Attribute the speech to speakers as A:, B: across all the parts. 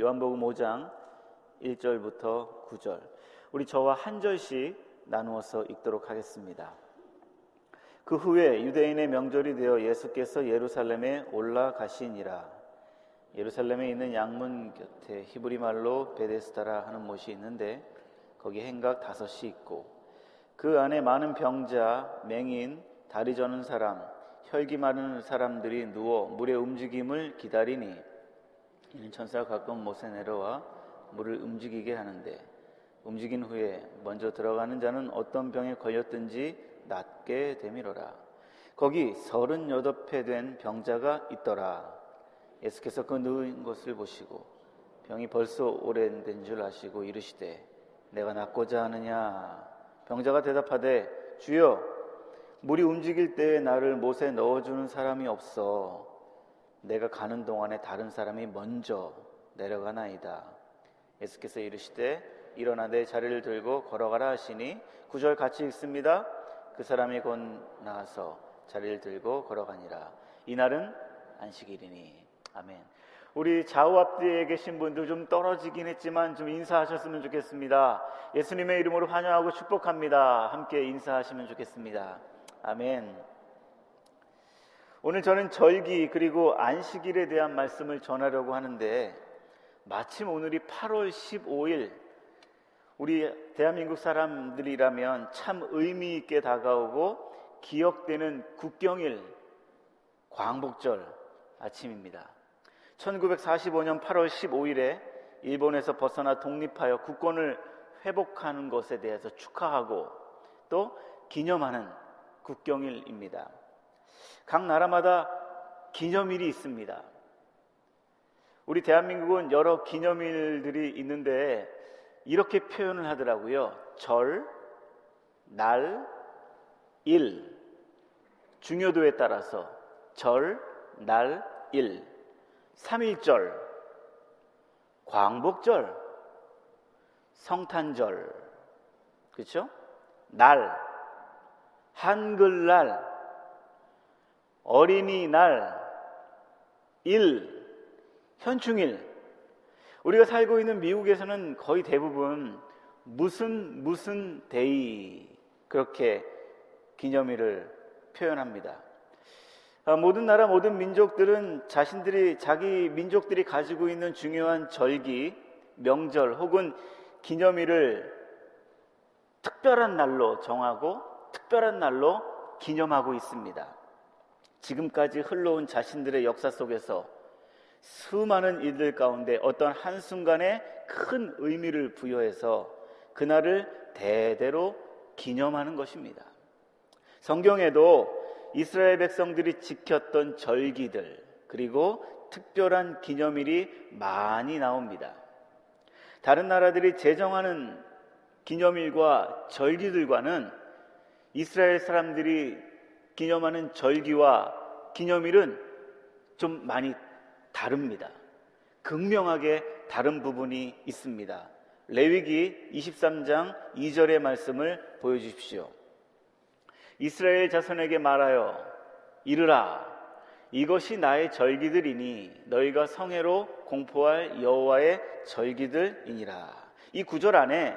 A: 요한복음 5장 1절부터 9절. 우리 저와 한 절씩 나누어서 읽도록 하겠습니다. 그 후에 유대인의 명절이 되어 예수께서 예루살렘에 올라가시니라. 예루살렘에 있는 양문 곁에 히브리 말로 베데스다라 하는 못이 있는데 거기 행각 다섯이 있고 그 안에 많은 병자, 맹인, 다리 저는 사람, 혈기 많은 사람들이 누워 물의 움직임을 기다리니 천사가 가끔 못에 내려와 물을 움직이게 하는데 움직인 후에 먼저 들어가는 자는 어떤 병에 걸렸든지 낫게 되밀어라. 거기 서른여덟 회 된 병자가 있더라. 예수께서 그 누운 것을 보시고 병이 벌써 오래된 줄 아시고 이르시되 내가 낫고자 하느냐 병자가 대답하되 주여 물이 움직일 때에 나를 못에 넣어주는 사람이 없어 내가 가는 동안에 다른 사람이 먼저 내려가나이다 예수께서 이르시되 일어나 내 자리를 들고 걸어가라 하시니 구절 같이 읽습니다 그 사람이 곧 나와서 자리를 들고 걸어가니라 이날은 안식일이니 아멘. 우리 좌우 앞뒤에 계신 분들 좀 떨어지긴 했지만 좀 인사하셨으면 좋겠습니다. 예수님의 이름으로 환영하고 축복합니다. 함께 인사하시면 좋겠습니다. 아멘. 오늘 저는 절기 그리고 안식일에 대한 말씀을 전하려고 하는데 마침 오늘이 8월 15일 우리 대한민국 사람들이라면 참 의미 있게 다가오고 기억되는 국경일 광복절 아침입니다. 1945년 8월 15일에 일본에서 벗어나 독립하여 국권을 회복하는 것에 대해서 축하하고 또 기념하는 국경일입니다. 각 나라마다 기념일이 있습니다. 우리 대한민국은 여러 기념일들이 있는데 이렇게 표현을 하더라고요. 절, 날, 일. 중요도에 따라서 절, 날, 일. 3일절, 광복절, 성탄절, 그렇죠? 날, 한글날, 어린이날, 일, 현충일. 우리가 살고 있는 미국에서는 거의 대부분 무슨 무슨 day 그렇게 기념일을 표현합니다. 어, 모든 나라 모든 민족들은 자신들이 자기 민족들이 가지고 있는 중요한 절기, 명절 혹은 기념일을 특별한 날로 정하고 특별한 날로 기념하고 있습니다. 지금까지 흘러온 자신들의 역사 속에서 수많은 일들 가운데 어떤 한순간에 큰 의미를 부여해서 그날을 대대로 기념하는 것입니다. 성경에도 이스라엘 백성들이 지켰던 절기들 그리고 특별한 기념일이 많이 나옵니다. 다른 나라들이 제정하는 기념일과 절기들과는 이스라엘 사람들이 기념하는 절기와 기념일은 좀 많이 다릅니다. 극명하게 다른 부분이 있습니다. 레위기 23장 2절의 말씀을 보여주십시오. 이스라엘 자손에게 말하여 이르라 이것이 나의 절기들이니 너희가 성회로 공포할 여호와의 절기들이니라. 이 구절 안에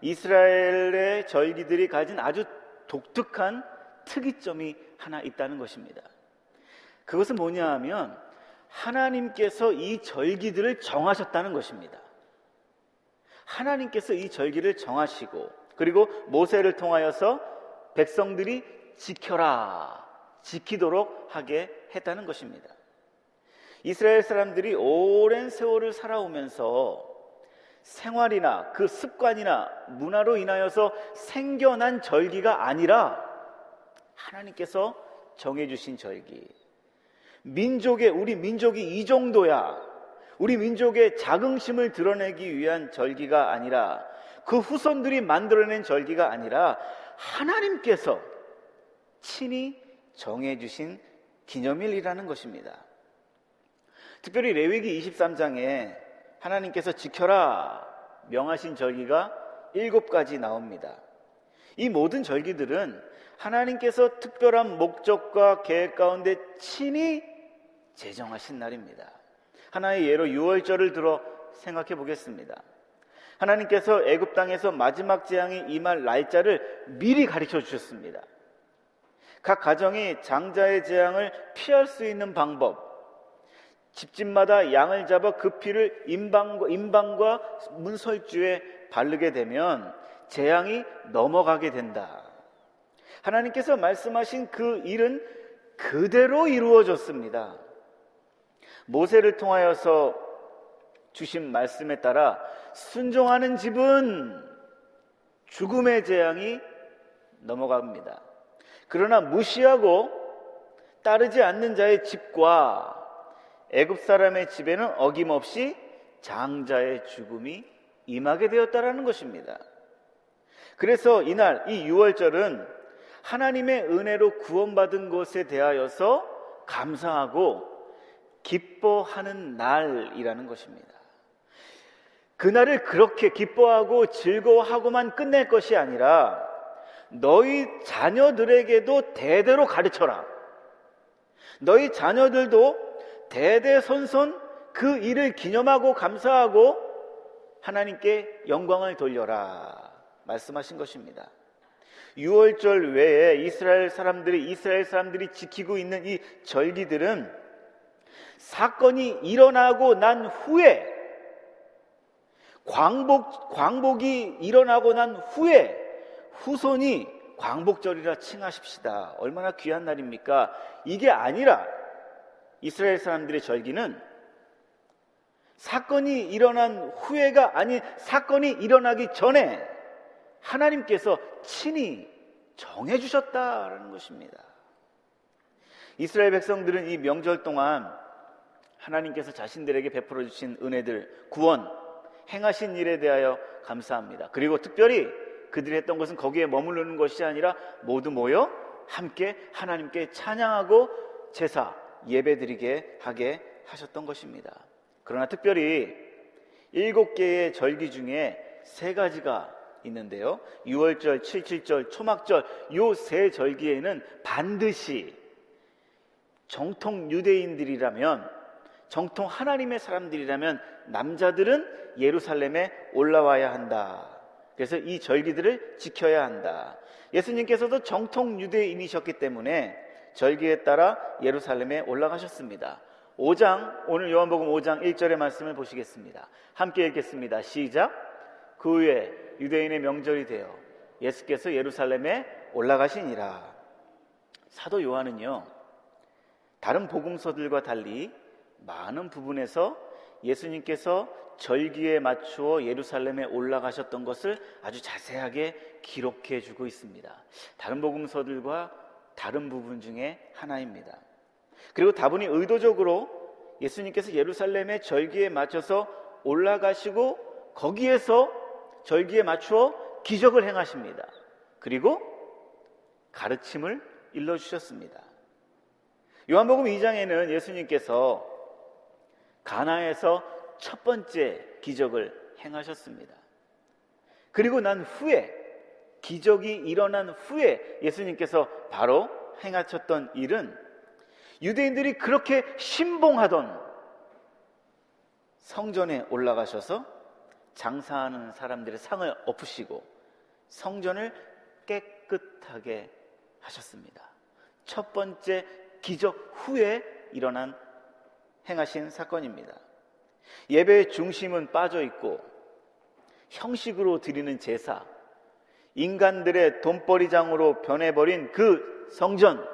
A: 이스라엘의 절기들이 가진 아주 독특한 특이점이 하나 있다는 것입니다. 그것은 뭐냐 하면 하나님께서 이 절기들을 정하셨다는 것입니다. 하나님께서 이 절기를 정하시고 그리고 모세를 통하여서 백성들이 지켜라, 지키도록 하게 했다는 것입니다. 이스라엘 사람들이 오랜 세월을 살아오면서 생활이나 그 습관이나 문화로 인하여서 생겨난 절기가 아니라 하나님께서 정해주신 절기. 민족의, 우리 민족이 이 정도야. 우리 민족의 자긍심을 드러내기 위한 절기가 아니라 그 후손들이 만들어낸 절기가 아니라 하나님께서 친히 정해주신 기념일이라는 것입니다. 특별히 레위기 23장에 하나님께서 지켜라 명하신 절기가 일곱 가지 나옵니다. 이 모든 절기들은 하나님께서 특별한 목적과 계획 가운데 친히 제정하신 날입니다. 하나의 예로 6월절을 들어 생각해 보겠습니다. 하나님께서 애굽 땅에서 마지막 재앙이 임할 날짜를 미리 가르쳐 주셨습니다. 각 가정이 장자의 재앙을 피할 수 있는 방법, 집집마다 양을 잡아 그 피를 임방과, 임방과 문설주에 바르게 되면 재앙이 넘어가게 된다. 하나님께서 말씀하신 그 일은 그대로 이루어졌습니다. 모세를 통하여서 주신 말씀에 따라 순종하는 집은 죽음의 재앙이 넘어갑니다. 그러나 무시하고 따르지 않는 자의 집과 애굽 사람의 집에는 어김없이 장자의 죽음이 임하게 되었다라는 것입니다. 그래서 이날 이 6월절은 하나님의 은혜로 구원받은 것에 대하여서 감사하고 기뻐하는 날이라는 것입니다. 그날을 그렇게 기뻐하고 즐거워하고만 끝낼 것이 아니라 너희 자녀들에게도 대대로 가르쳐라. 너희 자녀들도 대대손손 그 일을 기념하고 감사하고 하나님께 영광을 돌려라. 말씀하신 것입니다. 6월절 외에 이스라엘 사람들이 이스라엘 사람들이 지키고 있는 이 절기들은 사건이 일어나고 난 후에 광복 광복이 일어나고 난 후에 후손이 광복절이라 칭하십시다. 얼마나 귀한 날입니까? 이게 아니라 이스라엘 사람들의 절기는 사건이 일어난 후에가 아닌 사건이 일어나기 전에 하나님께서 친히 정해주셨다라는 것입니다. 이스라엘 백성들은 이 명절 동안 하나님께서 자신들에게 베풀어 주신 은혜들, 구원, 행하신 일에 대하여 감사합니다. 그리고 특별히 그들이 했던 것은 거기에 머무르는 것이 아니라 모두 모여 함께 하나님께 찬양하고 제사, 예배드리게 하게 하셨던 것입니다. 그러나 특별히 일곱 개의 절기 중에 세 가지가 있는데요. 6월절, 77절, 초막절 요 세 절기에는 반드시 정통 유대인들이라면 정통 하나님의 사람들이라면 남자들은 예루살렘에 올라와야 한다. 그래서 이 절기들을 지켜야 한다. 예수님께서도 정통 유대인이셨기 때문에 절기에 따라 예루살렘에 올라가셨습니다. 5장, 오늘 요한복음 5장 1절의 말씀을 보시겠습니다. 함께 읽겠습니다. 시작. 그 후에 유대인의 명절이 되어 예수께서 예루살렘에 올라가시니라. 사도 요한은요, 다른 복음서들과 달리 많은 부분에서 예수님께서 절기에 맞추어 예루살렘에 올라가셨던 것을 아주 자세하게 기록해 주고 있습니다. 다른 복음서들과 다른 부분 중에 하나입니다. 그리고 다분히 의도적으로 예수님께서 예루살렘의 절기에 맞춰서 올라가시고 거기에서 절기에 맞추어 기적을 행하십니다. 그리고 가르침을 일러주셨습니다. 요한복음 2장에는 예수님께서 가나에서 첫 번째 기적을 행하셨습니다. 그리고 난 후에 기적이 일어난 후에 예수님께서 바로 행하셨던 일은 유대인들이 그렇게 신봉하던 성전에 올라가셔서 장사하는 사람들의 상을 엎으시고 성전을 깨끗하게 하셨습니다. 첫 번째 기적 후에 일어난 행하신 사건입니다. 예배의 중심은 빠져 있고 형식으로 드리는 제사, 인간들의 돈벌이장으로 변해버린 그 성전,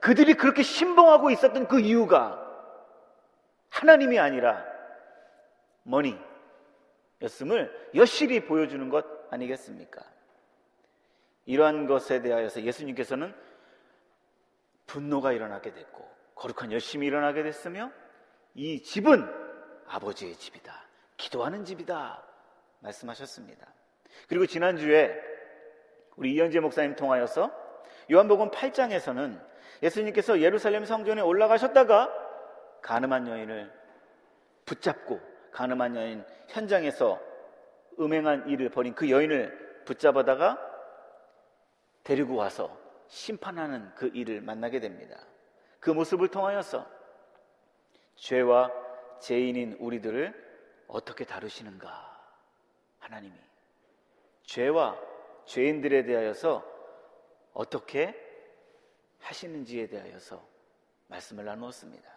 A: 그들이 그렇게 신봉하고 있었던 그 이유가 하나님이 아니라 머니 였음을 여실히 보여주는 것 아니겠습니까? 이러한 것에 대하여서 예수님께서는 분노가 일어나게 됐고 거룩한 열심이 일어나게 됐으며 이 집은 아버지의 집이다. 기도하는 집이다. 말씀하셨습니다. 그리고 지난주에 우리 이현재 목사님 통하여서 요한복음 8장에서는 예수님께서 예루살렘 성전에 올라가셨다가 가늠한 여인을 붙잡고 가늠한 여인 현장에서 음행한 일을 벌인 그 여인을 붙잡아다가 데리고 와서 심판하는 그 일을 만나게 됩니다. 그 모습을 통하여서 죄와 죄인인 우리들을 어떻게 다루시는가? 하나님이 죄와 죄인들에 대하여서 어떻게 하시는지에 대하여서 말씀을 나누었습니다.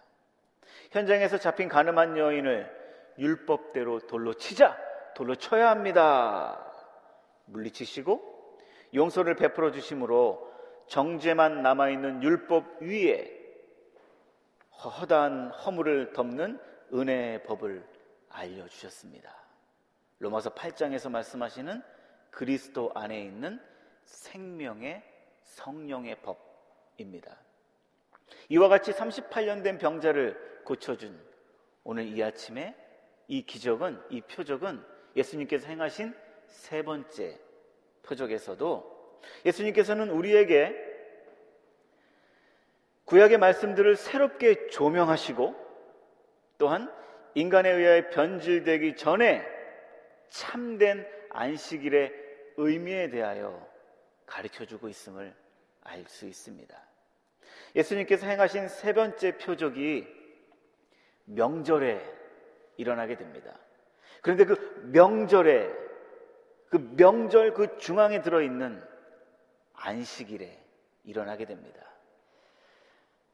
A: 현장에서 잡힌 가늠한 여인을 율법대로 돌로 치자, 돌로 쳐야 합니다. 물리치시고 용서를 베풀어 주심으로 정죄만 남아있는 율법 위에 허다한 허물을 덮는 은혜의 법을 알려주셨습니다. 로마서 8장에서 말씀하시는 그리스도 안에 있는 생명의 성령의 법입니다. 이와 같이 38년 된 병자를 고쳐준 오늘 이 아침에 이 기적은, 이 표적은 예수님께서 행하신 세 번째 표적에서도 예수님께서는 우리에게 구약의 말씀들을 새롭게 조명하시고 또한 인간에 의하여 변질되기 전에 참된 안식일의 의미에 대하여 가르쳐 주고 있음을 알 수 있습니다. 예수님께서 행하신 세 번째 표적이 명절에 일어나게 됩니다. 그런데 그 명절에 그 명절 그 중앙에 들어 있는 안식일에 일어나게 됩니다.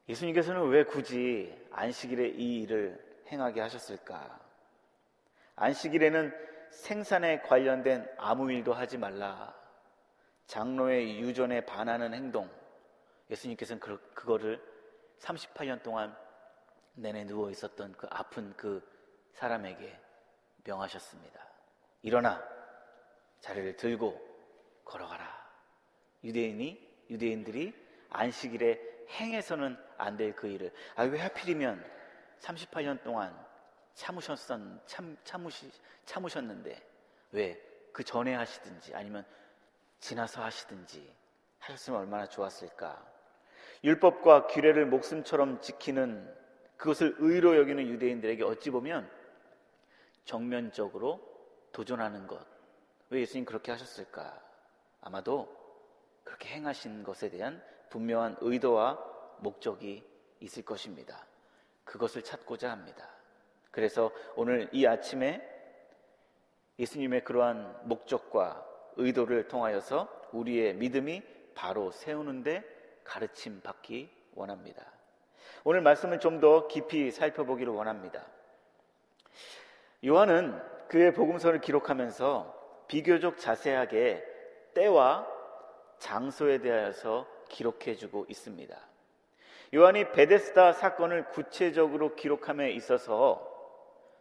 A: 예수님께서는 왜 굳이 안식일에 이 일을 행하게 하셨을까? 안식일에는 생산에 관련된 아무 일도 하지 말라. 장로의 유전에 반하는 행동. 예수님께서는 그, 그거를 38년 동안 내내 누워 있었던 그 아픈 그 사람에게 명하셨습니다. 일어나 자리를 들고 걸어가라. 유대인이 유대인들이 안식일에 행해서는 안 될 그 일을 아 왜 하필이면 38년 동안 참으셨었 참 참으시 참으셨는데 왜 그 전에 하시든지 아니면 지나서 하시든지 하셨으면 얼마나 좋았을까. 율법과 규례를 목숨처럼 지키는 그것을 의로 여기는 유대인들에게 어찌 보면 정면적으로 도전하는 것. 왜 예수님 그렇게 하셨을까? 아마도 그렇게 행하신 것에 대한 분명한 의도와 목적이 있을 것입니다. 그것을 찾고자 합니다. 그래서 오늘 이 아침에 예수님의 그러한 목적과 의도를 통하여서 우리의 믿음이 바로 세우는데 가르침 받기 원합니다. 오늘 말씀을 좀 더 깊이 살펴보기를 원합니다. 요한은 그의 복음서를 기록하면서 비교적 자세하게 때와 장소에 대하여서 기록해주고 있습니다. 요한이 베데스다 사건을 구체적으로 기록함에 있어서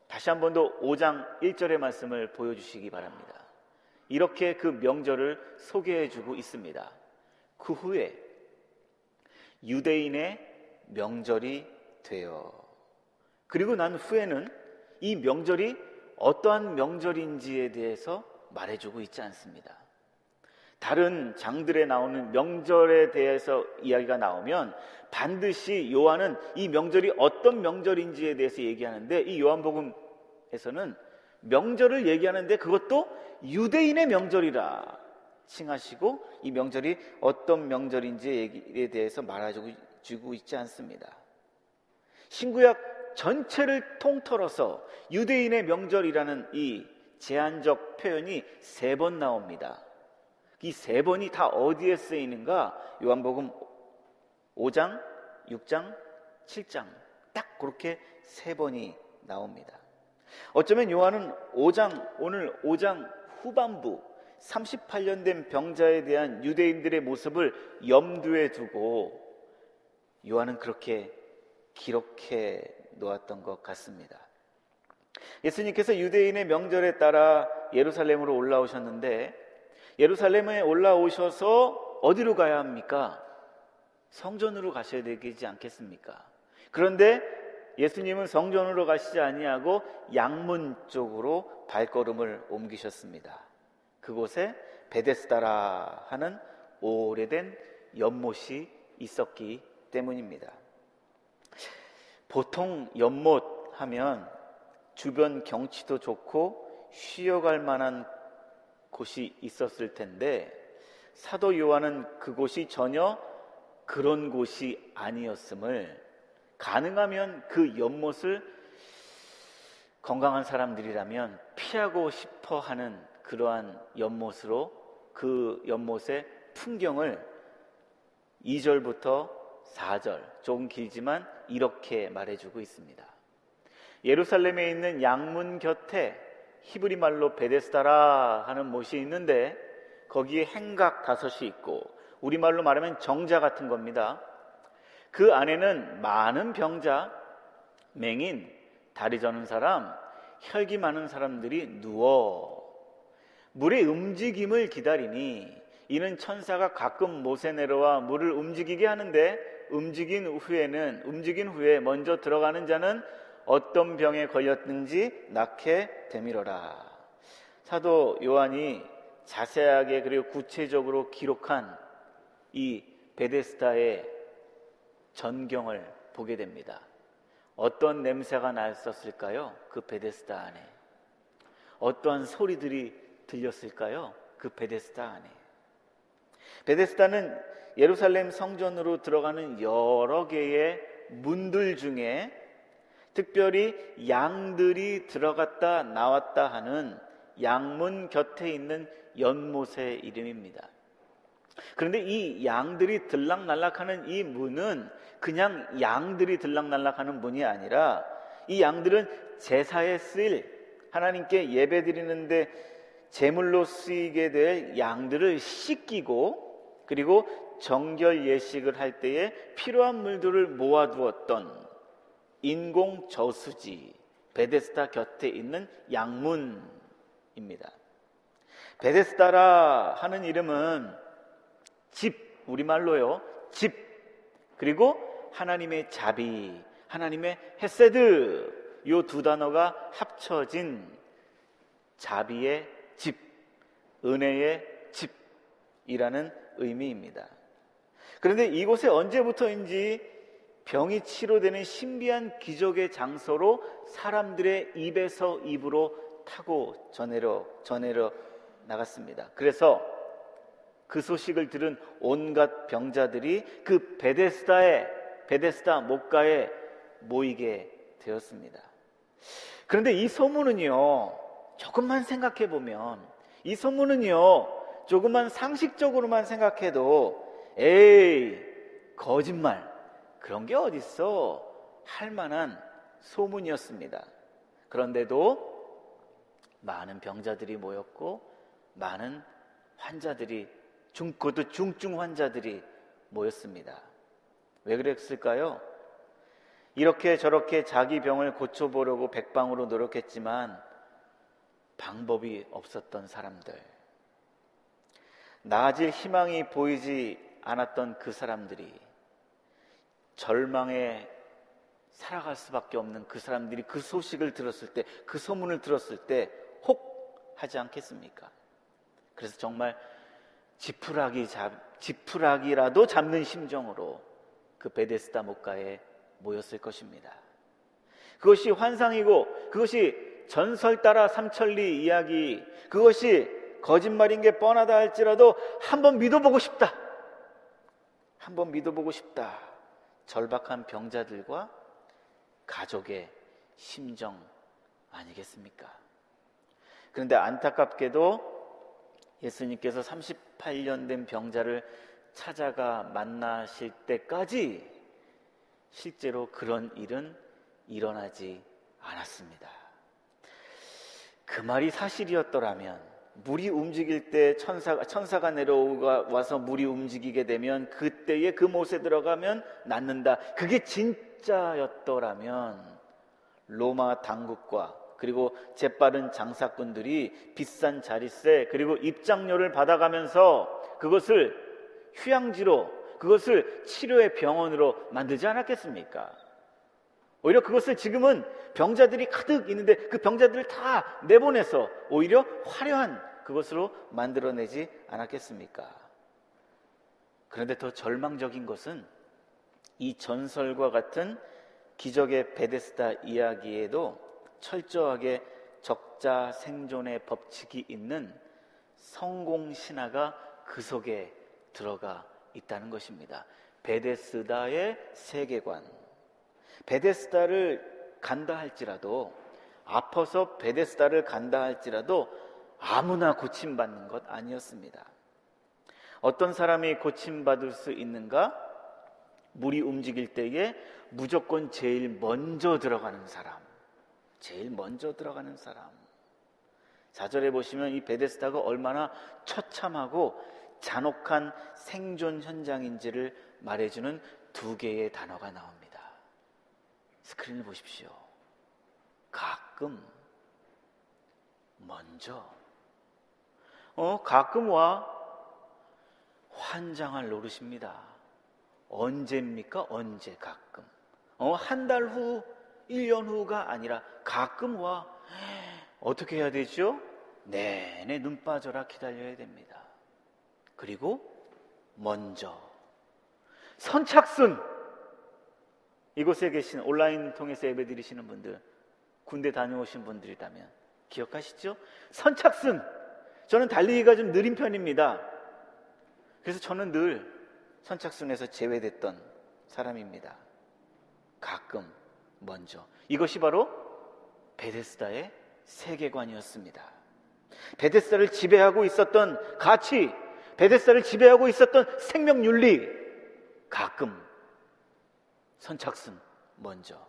A: 다시 한 번 더 5장 1절의 말씀을 보여주시기 바랍니다. 이렇게 그 명절을 소개해주고 있습니다. 그 후에 유대인의 명절이 되어 그리고 난 후에는 이 명절이 어떠한 명절인지에 대해서 말해주고 있지 않습니다. 다른 장들에 나오는 명절에 대해서 이야기가 나오면 반드시 요한은 이 명절이 어떤 명절인지에 대해서 얘기하는데 이 요한복음에서는 명절을 얘기하는데 그것도 유대인의 명절이라 칭하시고 이 명절이 어떤 명절인지에 대해서 말해주고 있지 않습니다. 신구약 전체를 통틀어서 유대인의 명절이라는 이 제한적 표현이 세 번 나옵니다. 이 세 번이 다 어디에 쓰이는가? 요한복음 5장, 6장, 7장. 딱 그렇게 세 번이 나옵니다. 어쩌면 요한은 5장, 오늘 5장 후반부 38년 된 병자에 대한 유대인들의 모습을 염두에 두고 요한은 그렇게 기록해 놓았던 것 같습니다. 예수님께서 유대인의 명절에 따라 예루살렘으로 올라오셨는데 예루살렘에 올라오셔서 어디로 가야 합니까? 성전으로 가셔야 되지 않겠습니까? 그런데 예수님은 성전으로 가시지 아니하고 양문 쪽으로 발걸음을 옮기셨습니다. 그곳에 베데스다라 하는 오래된 연못이 있었기 때문입니다. 보통 연못 하면 주변 경치도 좋고 쉬어갈 만한 곳이 있었을 텐데 사도 요한은 그곳이 전혀 그런 곳이 아니었음을 가능하면 그 연못을 건강한 사람들이라면 피하고 싶어 하는 그러한 연못으로 그 연못의 풍경을 2절부터 4절, 조금 길지만 이렇게 말해주고 있습니다. 예루살렘에 있는 양문 곁에 히브리 말로 베데스다라 하는 못이 있는데 거기에 행각 다섯이 있고 우리말로 말하면 정자 같은 겁니다. 그 안에는 많은 병자, 맹인, 다리 저는 사람, 혈기 많은 사람들이 누워 물의 움직임을 기다리니 이는 천사가 가끔 못에 내려와 물을 움직이게 하는데 움직인 후에는 움직인 후에 먼저 들어가는 자는 어떤 병에 걸렸는지 낳게 되밀어라. 사도 요한이 자세하게 그리고 구체적으로 기록한 이 베데스다의 전경을 보게 됩니다. 어떤 냄새가 났었을까요? 그 베데스다 안에. 어떠한 소리들이 들렸을까요? 그 베데스다 안에. 베데스다는 예루살렘 성전으로 들어가는 여러 개의 문들 중에 특별히 양들이 들어갔다 나왔다 하는 양문 곁에 있는 연못의 이름입니다. 그런데 이 양들이 들락날락하는 이 문은 그냥 양들이 들락날락하는 문이 아니라 이 양들은 제사에 쓰일 하나님께 예배 드리는데 제물로 쓰이게 될 양들을 씻기고 그리고 정결 예식을 할 때에 필요한 물들을 모아두었던 인공 저수지 베데스다 곁에 있는 양문입니다. 베데스다라 하는 이름은 집 우리말로요. 집 그리고 하나님의 자비, 하나님의 헤세드 요 두 단어가 합쳐진 자비의 집, 은혜의 집이라는 의미입니다. 그런데 이곳에 언제부터인지 병이 치료되는 신비한 기적의 장소로 사람들의 입에서 입으로 타고 전해려 전해려 나갔습니다. 그래서 그 소식을 들은 온갖 병자들이 그 베데스다에 베데스다 목가에 모이게 되었습니다. 그런데 이 소문은요. 조금만 생각해 보면 이 소문은요. 조금만 상식적으로만 생각해도 에이 거짓말 그런 게 어딨어? 할 만한 소문이었습니다. 그런데도 많은 병자들이 모였고 많은 환자들이 중, 그것도 중증 환자들이 모였습니다. 왜 그랬을까요? 이렇게 저렇게 자기 병을 고쳐보려고 백방으로 노력했지만 방법이 없었던 사람들. 나아질 희망이 보이지 않았던 그 사람들이 절망에 살아갈 수밖에 없는 그 사람들이 그 소식을 들었을 때, 그 소문을 들었을 때, 혹 하지 않겠습니까? 그래서 정말 지푸라기 잡, 지푸라기라도 잡는 심정으로 그 베데스다 목가에 모였을 것입니다. 그것이 환상이고, 그것이 전설 따라 삼천리 이야기, 그것이 거짓말인 게 뻔하다 할지라도 한번 믿어보고 싶다. 한번 믿어보고 싶다. 절박한 병자들과 가족의 심정 아니겠습니까? 그런데 안타깝게도 예수님께서 38년 된 병자를 찾아가 만나실 때까지 실제로 그런 일은 일어나지 않았습니다. 그 말이 사실이었더라면 물이 움직일 때 천사가, 천사가 내려와서 물이 움직이게 되면 그때에 그 못에 들어가면 낫는다. 그게 진짜였더라면 로마 당국과 그리고 재빠른 장사꾼들이 비싼 자릿세 그리고 입장료를 받아가면서 그것을 휴양지로 그것을 치료의 병원으로 만들지 않았겠습니까? 오히려 그것을 지금은 병자들이 가득 있는데 그 병자들을 다 내보내서 오히려 화려한 그것으로 만들어내지 않았겠습니까? 그런데 더 절망적인 것은 이 전설과 같은 기적의 베데스다 이야기에도 철저하게 적자 생존의 법칙이 있는 성공 신화가 그 속에 들어가 있다는 것입니다. 베데스다의 세계관. 베데스다를 간다 할지라도 아파서 베데스다를 간다 할지라도 아무나 고침받는 것 아니었습니다. 어떤 사람이 고침받을 수 있는가? 물이 움직일 때에 무조건 제일 먼저 들어가는 사람. 제일 먼저 들어가는 사람. 4절에 보시면 이 베데스다가 얼마나 처참하고 잔혹한 생존 현장인지를 말해주는 두 개의 단어가 나옵니다. 스크린을 보십시오. 가끔, 먼저. 어, 가끔 와 환장할 노릇입니다. 언제입니까? 언제 가끔. 어, 한 달 후, 1년 후가 아니라 가끔 와. 어떻게 해야 되죠? 내내 눈 빠져라 기다려야 됩니다. 그리고 먼저 선착순 이곳에 계신 온라인 통해서 예배 드리시는 분들 군대 다녀오신 분들이라면 기억하시죠? 선착순 저는 달리기가 좀 느린 편입니다. 그래서 저는 늘 선착순에서 제외됐던 사람입니다. 가끔 먼저 이것이 바로 베데스다의 세계관이었습니다. 베데스다를 지배하고 있었던 가치, 베데스다를 지배하고 있었던 생명 윤리, 가끔 선착순 먼저.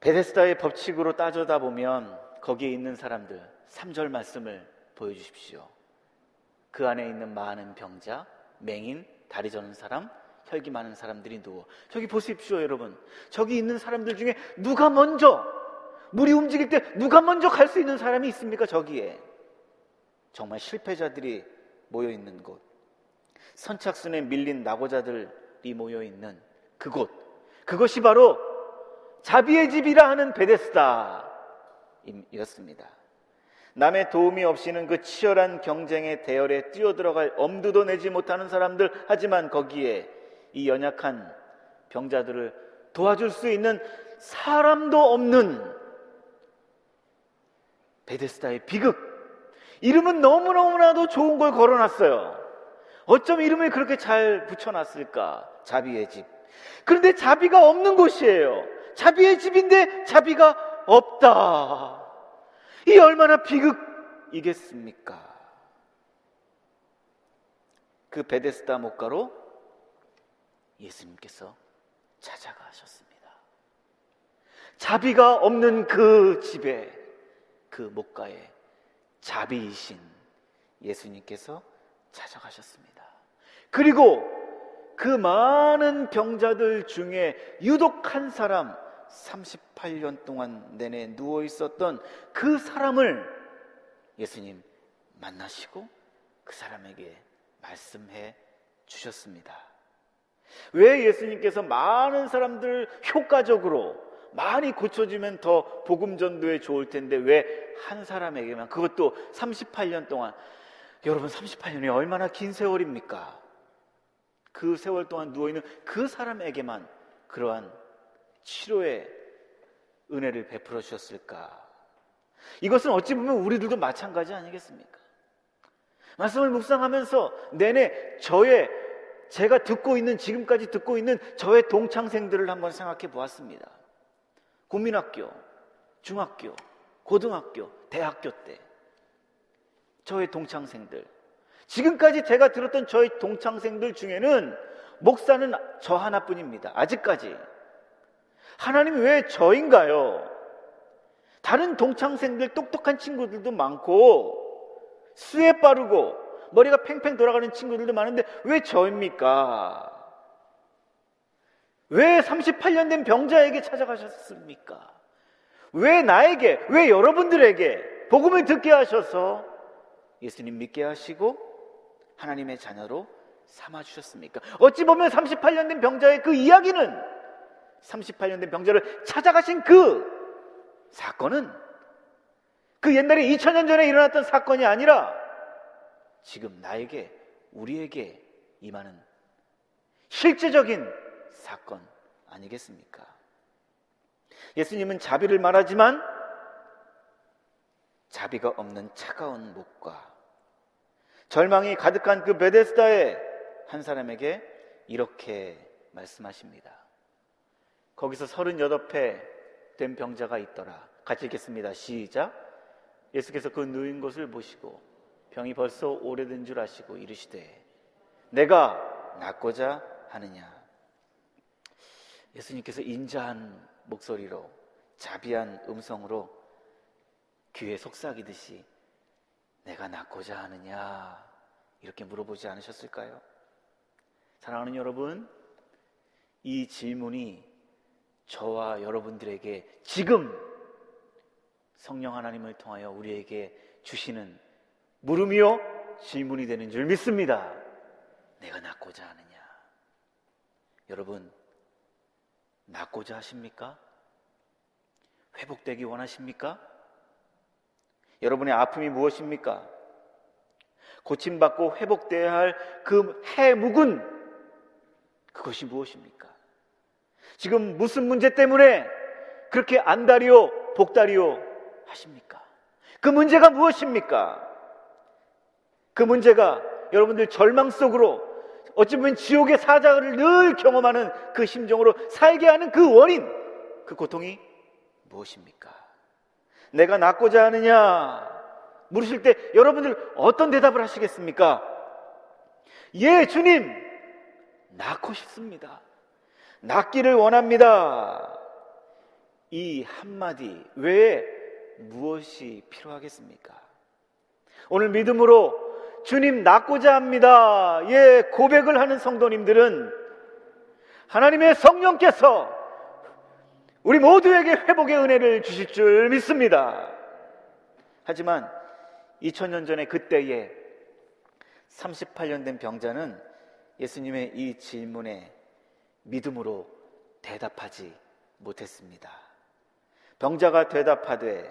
A: 베데스다의 법칙으로 따져다 보면 거기에 있는 사람들 3절 말씀을 보여주십시오. 그 안에 있는 많은 병자, 맹인, 다리 저는 사람, 혈기 많은 사람들이 누워. 저기 보십시오, 여러분. 저기 있는 사람들 중에 누가 먼저, 물이 움직일 때 누가 먼저 갈 수 있는 사람이 있습니까, 저기에? 정말 실패자들이 모여 있는 곳. 선착순에 밀린 낙오자들이 모여 있는 그곳. 그것이 바로 자비의 집이라 하는 베데스다였습니다. 남의 도움이 없이는 그 치열한 경쟁의 대열에 뛰어들어갈 엄두도 내지 못하는 사람들 하지만 거기에 이 연약한 병자들을 도와줄 수 있는 사람도 없는 베데스다의 비극. 이름은 너무너무나도 좋은 걸 걸어놨어요. 어쩜 이름을 그렇게 잘 붙여놨을까? 자비의 집. 그런데 자비가 없는 곳이에요. 자비의 집인데 자비가 없다. 이 얼마나 비극이겠습니까? 그 베데스다 목가로 예수님께서 찾아가셨습니다. 자비가 없는 그 집에 그 목가에 자비이신 예수님께서 찾아가셨습니다. 그리고 그 많은 병자들 중에 유독 한 사람 38년 동안 내내 누워 있었던 그 사람을 예수님 만나시고 그 사람에게 말씀해 주셨습니다. 왜 예수님께서 많은 사람들 효과적으로 많이 고쳐주면 더 복음 전도에 좋을 텐데 왜 한 사람에게만 그것도 38년 동안 여러분 38년이 얼마나 긴 세월입니까? 그 세월 동안 누워 있는 그 사람에게만 그러한 치료의 은혜를 베풀어 주셨을까? 이것은 어찌 보면 우리들도 마찬가지 아니겠습니까? 말씀을 묵상하면서 내내 저의 제가 듣고 있는 지금까지 듣고 있는 저의 동창생들을 한번 생각해 보았습니다. 국민학교, 중학교, 고등학교, 대학교 때 저의 동창생들 지금까지 제가 들었던 저희 동창생들 중에는 목사는 저 하나뿐입니다. 아직까지 하나님이 왜 저인가요? 다른 동창생들 똑똑한 친구들도 많고 수에 빠르고 머리가 팽팽 돌아가는 친구들도 많은데 왜 저입니까? 왜 38년 된 병자에게 찾아가셨습니까? 왜 나에게, 왜 여러분들에게 복음을 듣게 하셔서 예수님 믿게 하시고 하나님의 자녀로 삼아 주셨습니까? 어찌 보면 38년 된 병자의 그 이야기는 38년 된 병자를 찾아가신 그 사건은 그 옛날에 2000년 전에 일어났던 사건이 아니라 지금 나에게, 우리에게 임하는 실제적인 사건 아니겠습니까? 예수님은 자비를 말하지만 자비가 없는 차가운 목과 절망이 가득한 그 베데스다의 한 사람에게 이렇게 말씀하십니다. 거기서 38회 된 병자가 있더라. 같이 읽겠습니다. 시작. 예수께서 그 누인 곳을 보시고 병이 벌써 오래된 줄 아시고 이르시되 내가 낫고자 하느냐. 예수님께서 인자한 목소리로 자비한 음성으로 귀에 속삭이듯이 내가 낫고자 하느냐 이렇게 물어보지 않으셨을까요? 사랑하는 여러분, 이 질문이 저와 여러분들에게 지금 성령 하나님을 통하여 우리에게 주시는 물음이요 질문이 되는 줄 믿습니다. 내가 낫고자 하느냐? 여러분, 낫고자 하십니까? 회복되기 원하십니까? 여러분의 아픔이 무엇입니까? 고침받고 회복되어야 할 그 해묵은 그것이 무엇입니까? 지금 무슨 문제 때문에 그렇게 안다리오, 복다리오 하십니까? 그 문제가 무엇입니까? 그 문제가 여러분들 절망 속으로 어찌 보면 지옥의 사자를 늘 경험하는 그 심정으로 살게 하는 그 원인, 그 고통이 무엇입니까? 내가 낫고자 하느냐? 물으실 때 여러분들 어떤 대답을 하시겠습니까? 예, 주님, 낳고 싶습니다. 낳기를 원합니다. 이 한마디 외에 무엇이 필요하겠습니까? 오늘 믿음으로 주님 낳고자 합니다. 예, 고백을 하는 성도님들은 하나님의 성령께서 우리 모두에게 회복의 은혜를 주실 줄 믿습니다. 하지만 2000년 전에 그때에 38년 된 병자는 예수님의 이 질문에 믿음으로 대답하지 못했습니다. 병자가 대답하되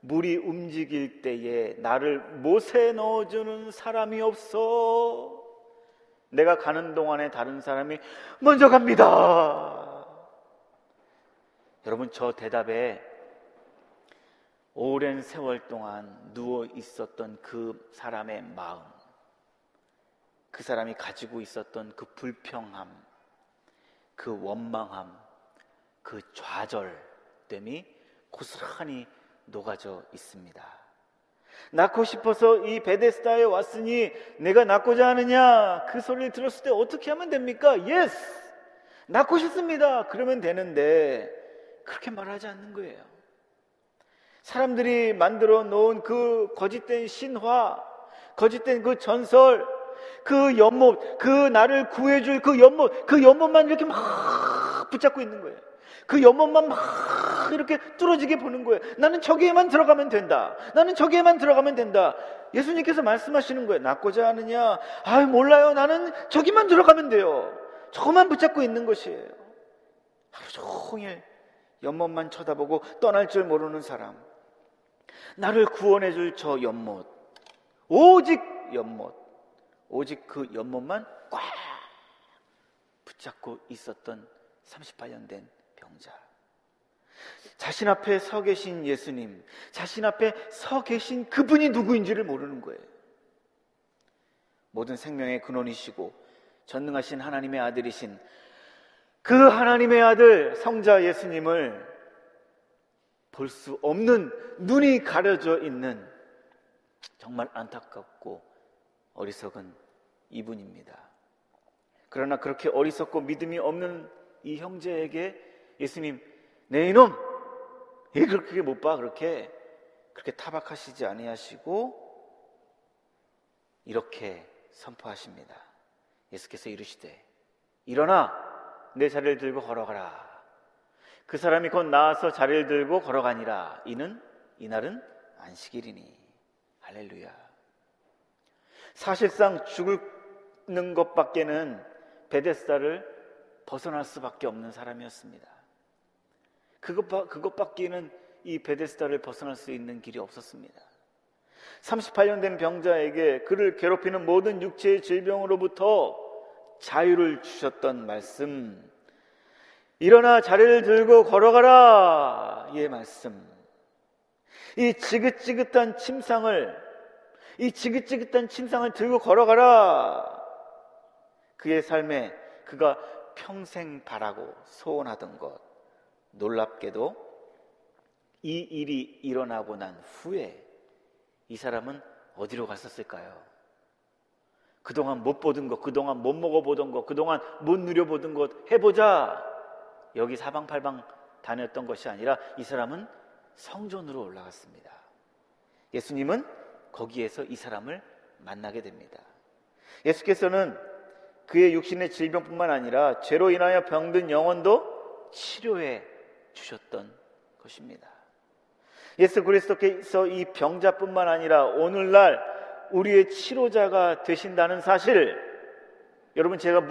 A: 물이 움직일 때에 나를 못에 넣어주는 사람이 없어. 내가 가는 동안에 다른 사람이 먼저 갑니다. 여러분, 저 대답에 오랜 세월 동안 누워 있었던 그 사람의 마음, 그 사람이 가지고 있었던 그 불평함, 그 원망함, 그 좌절됨이 고스란히 녹아져 있습니다. 낫고 싶어서 이 베데스다에 왔으니 네가 낫고자 하느냐? 그 소리를 들었을 때 어떻게 하면 됩니까? Yes! 낫고 싶습니다. 그러면 되는데 그렇게 말하지 않는 거예요. 사람들이 만들어 놓은 그 거짓된 신화, 거짓된 그 전설, 그 연못, 그 나를 구해줄 그 연못, 그 연못만 이렇게 막 붙잡고 있는 거예요. 그 연못만 막 이렇게 뚫어지게 보는 거예요. 나는 저기에만 들어가면 된다. 나는 저기에만 들어가면 된다. 예수님께서 말씀하시는 거예요. 낳고자 하느냐? 아 몰라요. 나는 저기만 들어가면 돼요. 저것만 붙잡고 있는 것이에요. 하루 종일 연못만 쳐다보고 떠날 줄 모르는 사람. 나를 구원해 줄 저 연못. 오직 연못. 오직 그 연못만 꽉 붙잡고 있었던 38년 된 병자. 자신 앞에 서 계신 예수님, 자신 앞에 서 계신 그분이 누구인지를 모르는 거예요. 모든 생명의 근원이시고 전능하신 하나님의 아들이신 그 하나님의 아들 성자 예수님을 볼 수 없는 눈이 가려져 있는 정말 안타깝고 어리석은 이분입니다. 그러나 그렇게 어리석고 믿음이 없는 이 형제에게 예수님, 내 이놈, 왜 그렇게 못 봐? 그렇게 그렇게 타박하시지 아니하시고 이렇게 선포하십니다. 예수께서 이르시되 일어나 내 자리를 들고 걸어가라. 그 사람이 곧 나와서 자리를 들고 걸어가니라. 이는 이날은 안식일이니. 할렐루야. 사실상 죽는 것밖에는 베데스다를 벗어날 수밖에 없는 사람이었습니다. 그것, 그것밖에는 이 베데스다를 벗어날 수 있는 길이 없었습니다. 38년 된 병자에게 그를 괴롭히는 모든 육체의 질병으로부터 자유를 주셨던 말씀. 일어나 자리를 들고 걸어가라. 이 말씀. 이 지긋지긋한 침상을, 이 지긋지긋한 침상을 들고 걸어가라. 그의 삶에 그가 평생 바라고 소원하던 것 놀랍게도 이 일이 일어나고 난 후에 이 사람은 어디로 갔었을까요? 그동안 못 보던 것, 그동안 못 먹어보던 것, 그동안 못 누려보던 것 해보자. 여기 사방팔방 다녔던 것이 아니라 이 사람은 성전으로 올라갔습니다. 예수님은 거기에서 이 사람을 만나게 됩니다. 예수께서는 그의 육신의 질병뿐만 아니라 죄로 인하여 병든 영혼도 치료해 주셨던 것입니다. 예수 그리스도께서 이 병자뿐만 아니라 오늘날 우리의 치료자가 되신다는 사실 여러분 제가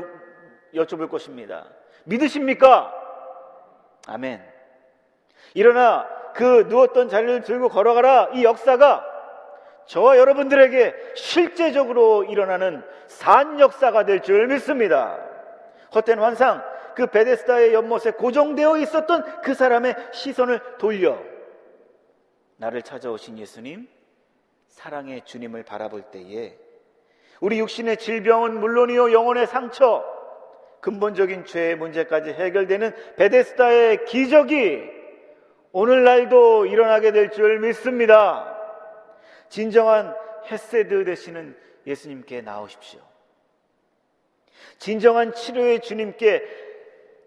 A: 여쭤볼 것입니다. 믿으십니까? 아멘. 일어나 그 누웠던 자리를 들고 걸어가라 이 역사가 저와 여러분들에게 실제적으로 일어나는 산 역사가 될 줄 믿습니다. 헛된 환상, 그 베데스다의 연못에 고정되어 있었던 그 사람의 시선을 돌려 나를 찾아오신 예수님, 사랑의 주님을 바라볼 때에 우리 육신의 질병은 물론이요 영혼의 상처, 근본적인 죄의 문제까지 해결되는 베데스다의 기적이 오늘날도 일어나게 될 줄 믿습니다. 진정한 헤세드 되시는 예수님께 나오십시오. 진정한 치료의 주님께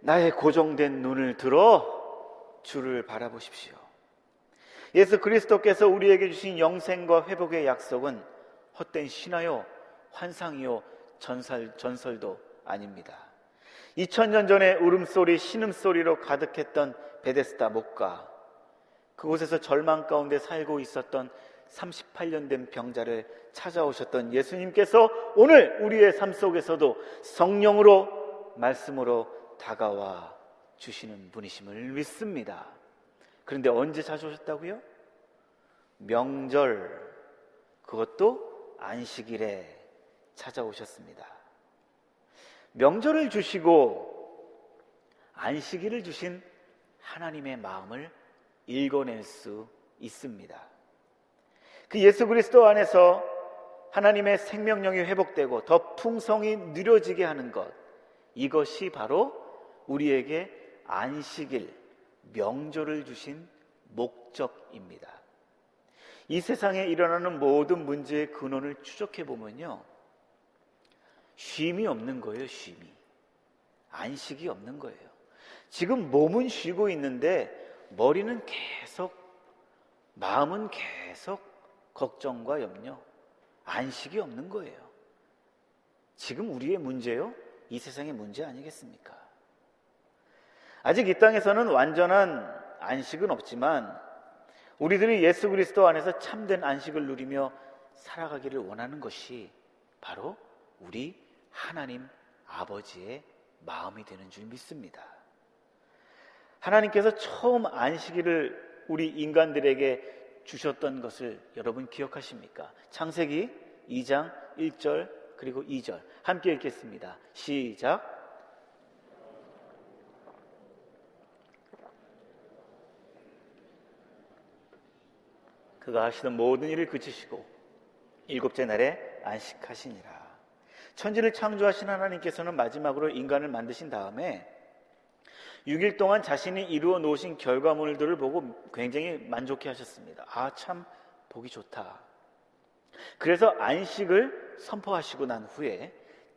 A: 나의 고정된 눈을 들어 주를 바라보십시오. 예수 그리스도께서 우리에게 주신 영생과 회복의 약속은 헛된 신화요, 환상이요, 전설, 전설도 아닙니다. 2000년 전에 울음소리, 신음소리로 가득했던 베데스다 목가, 그곳에서 절망 가운데 살고 있었던 38년 된 병자를 찾아오셨던 예수님께서 오늘 우리의 삶 속에서도 성령으로 말씀으로 다가와 주시는 분이심을 믿습니다. 그런데 언제 찾아오셨다고요? 명절, 그것도 안식일에 찾아오셨습니다. 명절을 주시고 안식일을 주신 하나님의 마음을 읽어낼 수 있습니다. 그 예수 그리스도 안에서 하나님의 생명력이 회복되고 더 풍성히 누려지게 하는 것, 이것이 바로 우리에게 안식일, 명절을 주신 목적입니다. 이 세상에 일어나는 모든 문제의 근원을 추적해 보면요. 쉼이 없는 거예요, 쉼이. 안식이 없는 거예요. 지금 몸은 쉬고 있는데 머리는 계속, 마음은 계속 걱정과 염려, 안식이 없는 거예요. 지금 우리의 문제요? 이 세상의 문제 아니겠습니까? 아직 이 땅에서는 완전한 안식은 없지만 우리들이 예수 그리스도 안에서 참된 안식을 누리며 살아가기를 원하는 것이 바로 우리 하나님 아버지의 마음이 되는 줄 믿습니다. 하나님께서 처음 안식일을 우리 인간들에게 주셨던 것을 여러분 기억하십니까? 창세기 2장 1절 그리고 2절 함께 읽겠습니다. 시작. 그가 하시던 모든 일을 그치시고 일곱째 날에 안식하시니라. 천지를 창조하신 하나님께서는 마지막으로 인간을 만드신 다음에 6일 동안 자신이 이루어 놓으신 결과물들을 보고 굉장히 만족해 하셨습니다. 아, 참, 보기 좋다. 그래서 안식을 선포하시고 난 후에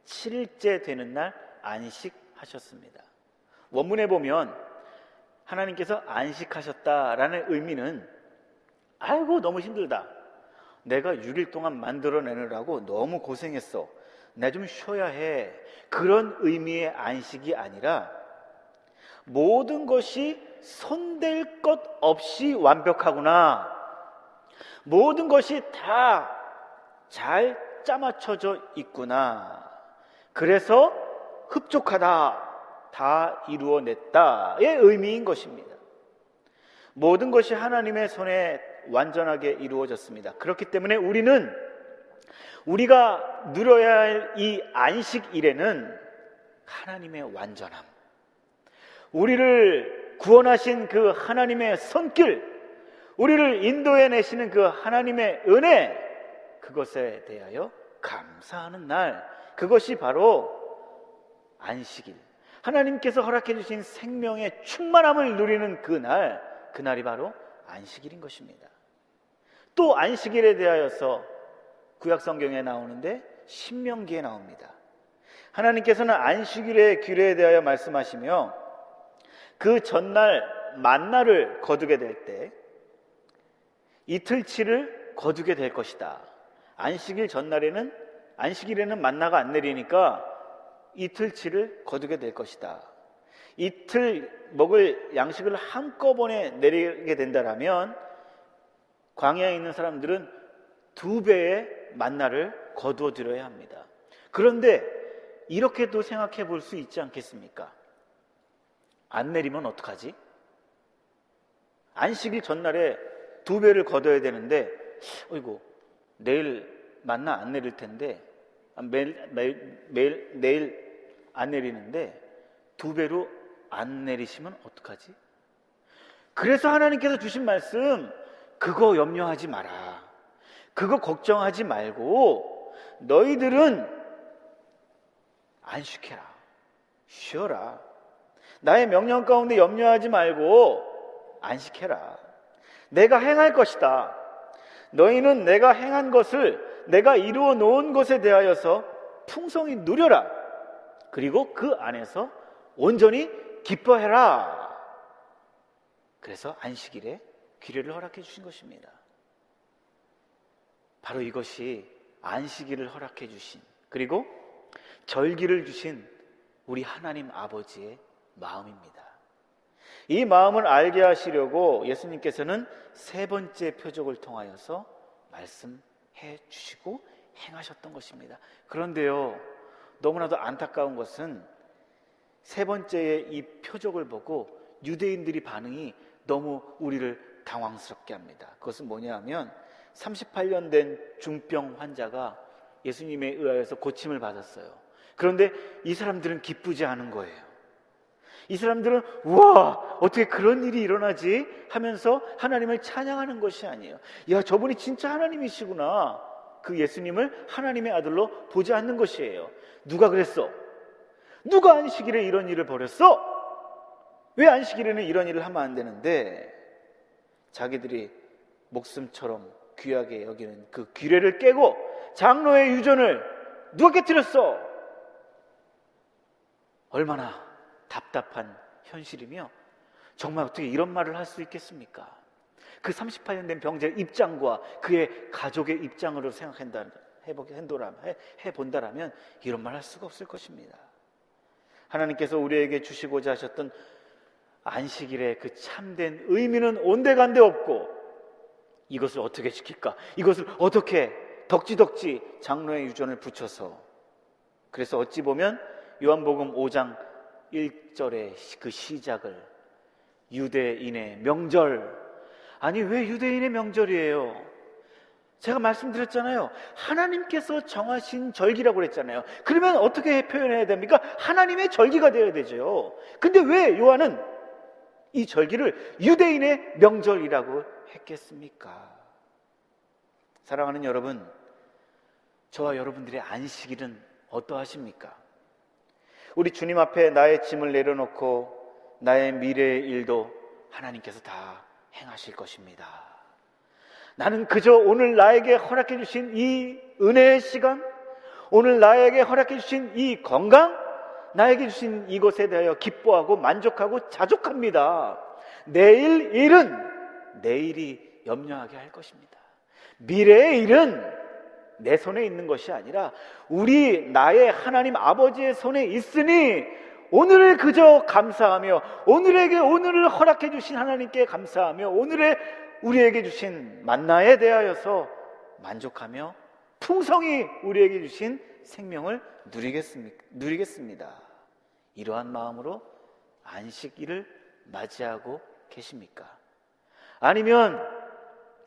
A: 7일째 되는 날 안식하셨습니다. 원문에 보면 하나님께서 안식하셨다라는 의미는 아이고 너무 힘들다. 내가 6일 동안 만들어내느라고 너무 고생했어. 나 좀 쉬어야 해. 그런 의미의 안식이 아니라 모든 것이 손댈 것 없이 완벽하구나. 모든 것이 다 잘 짜맞춰져 있구나. 그래서 흡족하다. 다 이루어냈다의 의미인 것입니다. 모든 것이 하나님의 손에 완전하게 이루어졌습니다. 그렇기 때문에 우리는 우리가 누려야 할 이 안식일에는 하나님의 완전함, 우리를 구원하신 그 하나님의 손길, 우리를 인도해 내시는 그 하나님의 은혜, 그것에 대하여 감사하는 날, 그것이 바로 안식일. 하나님께서 허락해 주신 생명의 충만함을 누리는 그날, 그날이 바로 안식일인 것입니다. 또 안식일에 대하여서 구약 성경에 나오는데 신명기에 나옵니다. 하나님께서는 안식일의 규례에 대하여 말씀하시며 그 전날 만나를 거두게 될 때 이틀치를 거두게 될 것이다. 안식일 전날에는 안식일에는 만나가 안 내리니까 이틀치를 거두게 될 것이다. 이틀 먹을 양식을 한꺼번에 내리게 된다라면 광야에 있는 사람들은 두 배의 만나를 거두어 들여야 합니다. 그런데 이렇게도 생각해 볼 수 있지 않겠습니까? 안 내리면 어떡하지? 안식일 전날에 두 배를 거둬야 되는데, 어이구, 내일 만나 안 내릴 텐데, 아, 매일, 매일, 매일, 내일 안 내리는데, 두 배로 안 내리시면 어떡하지? 그래서 하나님께서 주신 말씀, 그거 염려하지 마라. 그거 걱정하지 말고, 너희들은 안식해라. 쉬어라. 나의 명령 가운데 염려하지 말고 안식해라. 내가 행할 것이다. 너희는 내가 행한 것을 내가 이루어 놓은 것에 대하여서 풍성히 누려라. 그리고 그 안에서 온전히 기뻐해라. 그래서 안식일에 귀례를 허락해 주신 것입니다. 바로 이것이 안식일을 허락해 주신 그리고 절기를 주신 우리 하나님 아버지의 마음입니다. 이 마음을 알게 하시려고 예수님께서는 세 번째 표적을 통하여서 말씀해 주시고 행하셨던 것입니다. 그런데요, 너무나도 안타까운 것은 세 번째의 이 표적을 보고 유대인들이 반응이 너무 우리를 당황스럽게 합니다. 그것은 뭐냐 하면 38년 된 중병 환자가 예수님에 의하여서 고침을 받았어요. 그런데 이 사람들은 기쁘지 않은 거예요. 이 사람들은 우와 어떻게 그런 일이 일어나지 하면서 하나님을 찬양하는 것이 아니에요. 야 저분이 진짜 하나님이시구나. 그 예수님을 하나님의 아들로 보지 않는 것이에요. 누가 그랬어? 누가 안식일에 이런 일을 벌였어? 왜 안식일에는 이런 일을 하면 안 되는데 자기들이 목숨처럼 귀하게 여기는 그 규례를 깨고 장로의 유전을 누가 깨뜨렸어? 얼마나 답답한 현실이며 정말 어떻게 이런 말을 할 수 있겠습니까? 그 38년 된 병자의 입장과 그의 가족의 입장으로 생각한다, 해본다라면 이런 말 할 수가 없을 것입니다. 하나님께서 우리에게 주시고자 하셨던 안식일의 그 참된 의미는 온데간데 없고 이것을 어떻게 지킬까? 이것을 어떻게 덕지덕지 장로의 유전을 붙여서 그래서 어찌 보면 요한복음 5장 1절의 그 시작을 유대인의 명절 아니 왜 유대인의 명절이에요? 제가 말씀드렸잖아요. 하나님께서 정하신 절기라고 그랬잖아요. 그러면 어떻게 표현해야 됩니까? 하나님의 절기가 되어야 되죠. 근데 왜 요한은 이 절기를 유대인의 명절이라고 했겠습니까? 사랑하는 여러분, 저와 여러분들의 안식일은 어떠하십니까? 우리 주님 앞에 나의 짐을 내려놓고 나의 미래의 일도 하나님께서 다 행하실 것입니다. 나는 그저 오늘 나에게 허락해 주신 이 은혜의 시간, 오늘 나에게 허락해 주신 이 건강, 나에게 주신 이것에 대하여 기뻐하고 만족하고 자족합니다. 내일 일은 내일이 염려하게 할 것입니다. 미래의 일은 내 손에 있는 것이 아니라 우리 나의 하나님 아버지의 손에 있으니 오늘을 그저 감사하며 오늘에게 오늘을 허락해 주신 하나님께 감사하며 오늘의 우리에게 주신 만나에 대하여서 만족하며 풍성히 우리에게 주신 생명을 누리겠습니까? 누리겠습니다. 이러한 마음으로 안식일을 맞이하고 계십니까? 아니면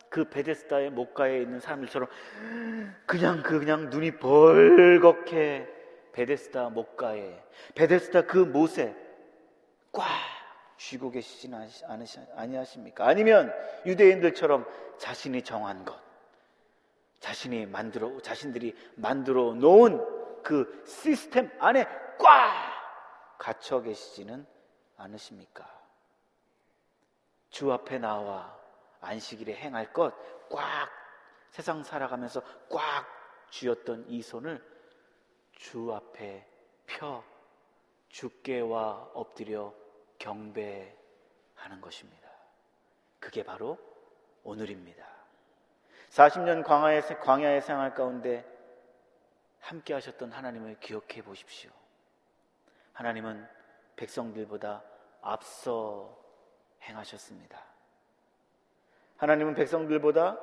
A: 그 베데스다의 목가에 있는 사람들처럼 그냥 그 그냥 눈이 벌겋게 베데스다 목가에 베데스다 그 못에 꽉 쥐고 계시진 아니하십니까? 아니면 유대인들처럼 자신이 정한 것, 자신이 만들어 자신들이 만들어 놓은 그 시스템 안에 꽉 갇혀 계시지는 않으십니까? 주 앞에 나와 안식일에 행할 것 꽉 세상 살아가면서 꽉 쥐었던 이 손을 주 앞에 펴 주께와 엎드려 경배하는 것입니다. 그게 바로 오늘입니다. 40년 광야의, 광야의 생활 가운데 함께 하셨던 하나님을 기억해 보십시오. 하나님은 백성들보다 앞서 행하셨습니다. 하나님은 백성들보다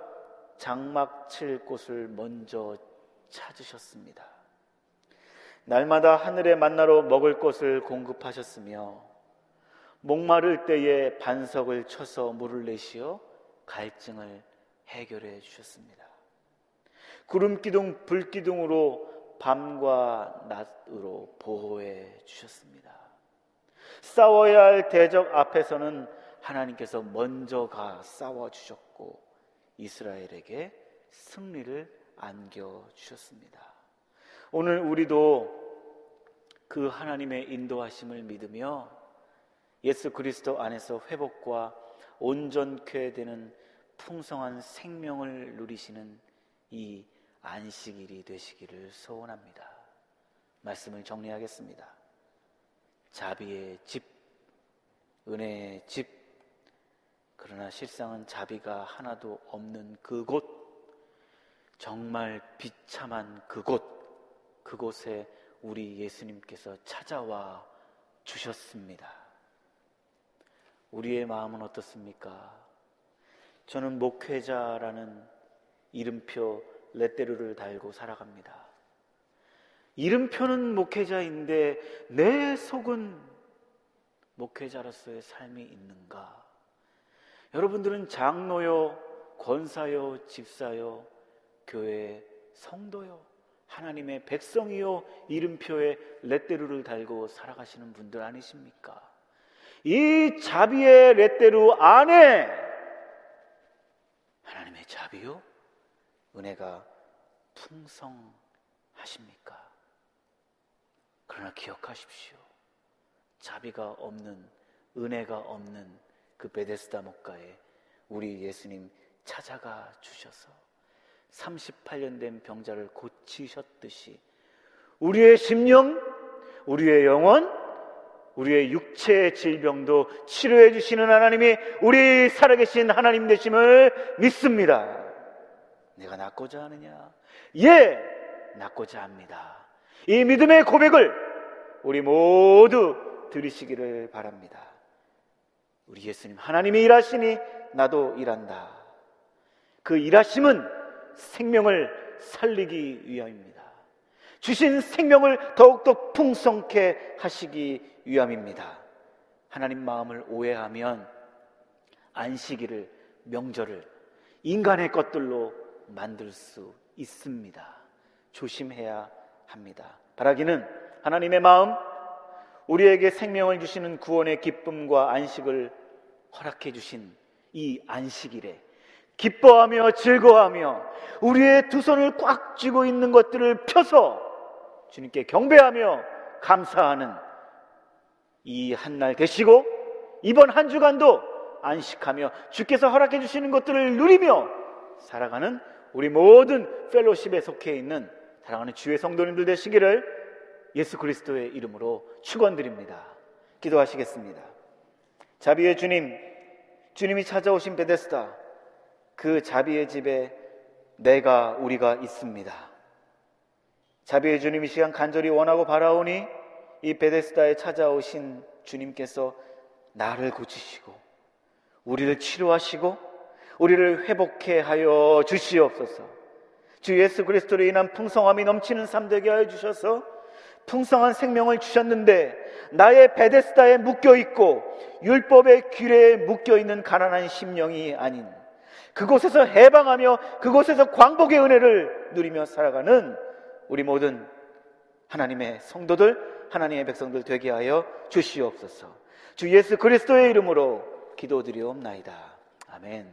A: 장막 칠 곳을 먼저 찾으셨습니다. 날마다 하늘의 만나로 먹을 것을 공급하셨으며 목마를 때에 반석을 쳐서 물을 내시어 갈증을 해결해 주셨습니다. 구름 기둥, 불 기둥으로 밤과 낮으로 보호해 주셨습니다. 싸워야 할 대적 앞에서는 하나님께서 먼저 가 싸워 주셨고 이스라엘에게 승리를 안겨 주셨습니다. 오늘 우리도 그 하나님의 인도하심을 믿으며 예수 그리스도 안에서 회복과 온전케 되는 풍성한 생명을 누리시는 이 안식일이 되시기를 소원합니다. 말씀을 정리하겠습니다. 자비의 집, 은혜의 집, 그러나 실상은 자비가 하나도 없는 그곳, 정말 비참한 그곳, 그곳에 우리 예수님께서 찾아와 주셨습니다. 우리의 마음은 어떻습니까? 저는 목회자라는 이름표 레떼르를 달고 살아갑니다. 이름표는 목회자인데 내 속은 목회자로서의 삶이 있는가? 여러분들은 장로요, 권사요, 집사요, 교회 성도요, 하나님의 백성이요, 이름표에 레떼루를 달고 살아가시는 분들 아니십니까? 이 자비의 레떼루 안에 하나님의 자비요? 은혜가 풍성하십니까? 그러나 기억하십시오. 자비가 없는, 은혜가 없는 그 베데스다 목가에 우리 예수님 찾아가 주셔서 38년 된 병자를 고치셨듯이 우리의 심령, 우리의 영혼, 우리의 육체의 질병도 치료해 주시는 하나님이 우리 살아계신 하나님 되심을 믿습니다. 내가 낫고자 하느냐? 예, 낫고자 합니다. 이 믿음의 고백을 우리 모두 들으시기를 바랍니다. 우리 예수님, 하나님이 일하시니 나도 일한다. 그 일하심은 생명을 살리기 위함입니다. 주신 생명을 더욱더 풍성케 하시기 위함입니다. 하나님 마음을 오해하면 안식일을, 명절을 인간의 것들로 만들 수 있습니다. 조심해야 합니다. 바라기는 하나님의 마음, 우리에게 생명을 주시는 구원의 기쁨과 안식을 허락해 주신 이 안식일에 기뻐하며 즐거워하며 우리의 두 손을 꽉 쥐고 있는 것들을 펴서 주님께 경배하며 감사하는 이 한날 되시고 이번 한 주간도 안식하며 주께서 허락해 주시는 것들을 누리며 살아가는 우리 모든 펠로십에 속해 있는 사랑하는 주의 성도님들 되시기를 예수 그리스도의 이름으로 축원드립니다. 기도하시겠습니다. 자비의 주님, 주님이 찾아오신 베데스다. 그 자비의 집에 내가 우리가 있습니다. 자비의 주님 이 시간 간절히 원하고 바라오니 이 베데스다에 찾아오신 주님께서 나를 고치시고 우리를 치료하시고 우리를 회복해 하여 주시옵소서. 주 예수 그리스도로 인한 풍성함이 넘치는 삶 되게 하여 주셔서 풍성한 생명을 주셨는데 나의 베데스다에 묶여 있고 율법의 규례에 묶여 있는 가난한 심령이 아닌 그곳에서 해방하며 그곳에서 광복의 은혜를 누리며 살아가는 우리 모든 하나님의 성도들, 하나님의 백성들 되게 하여 주시옵소서. 주 예수 그리스도의 이름으로 기도드리옵나이다. 아멘.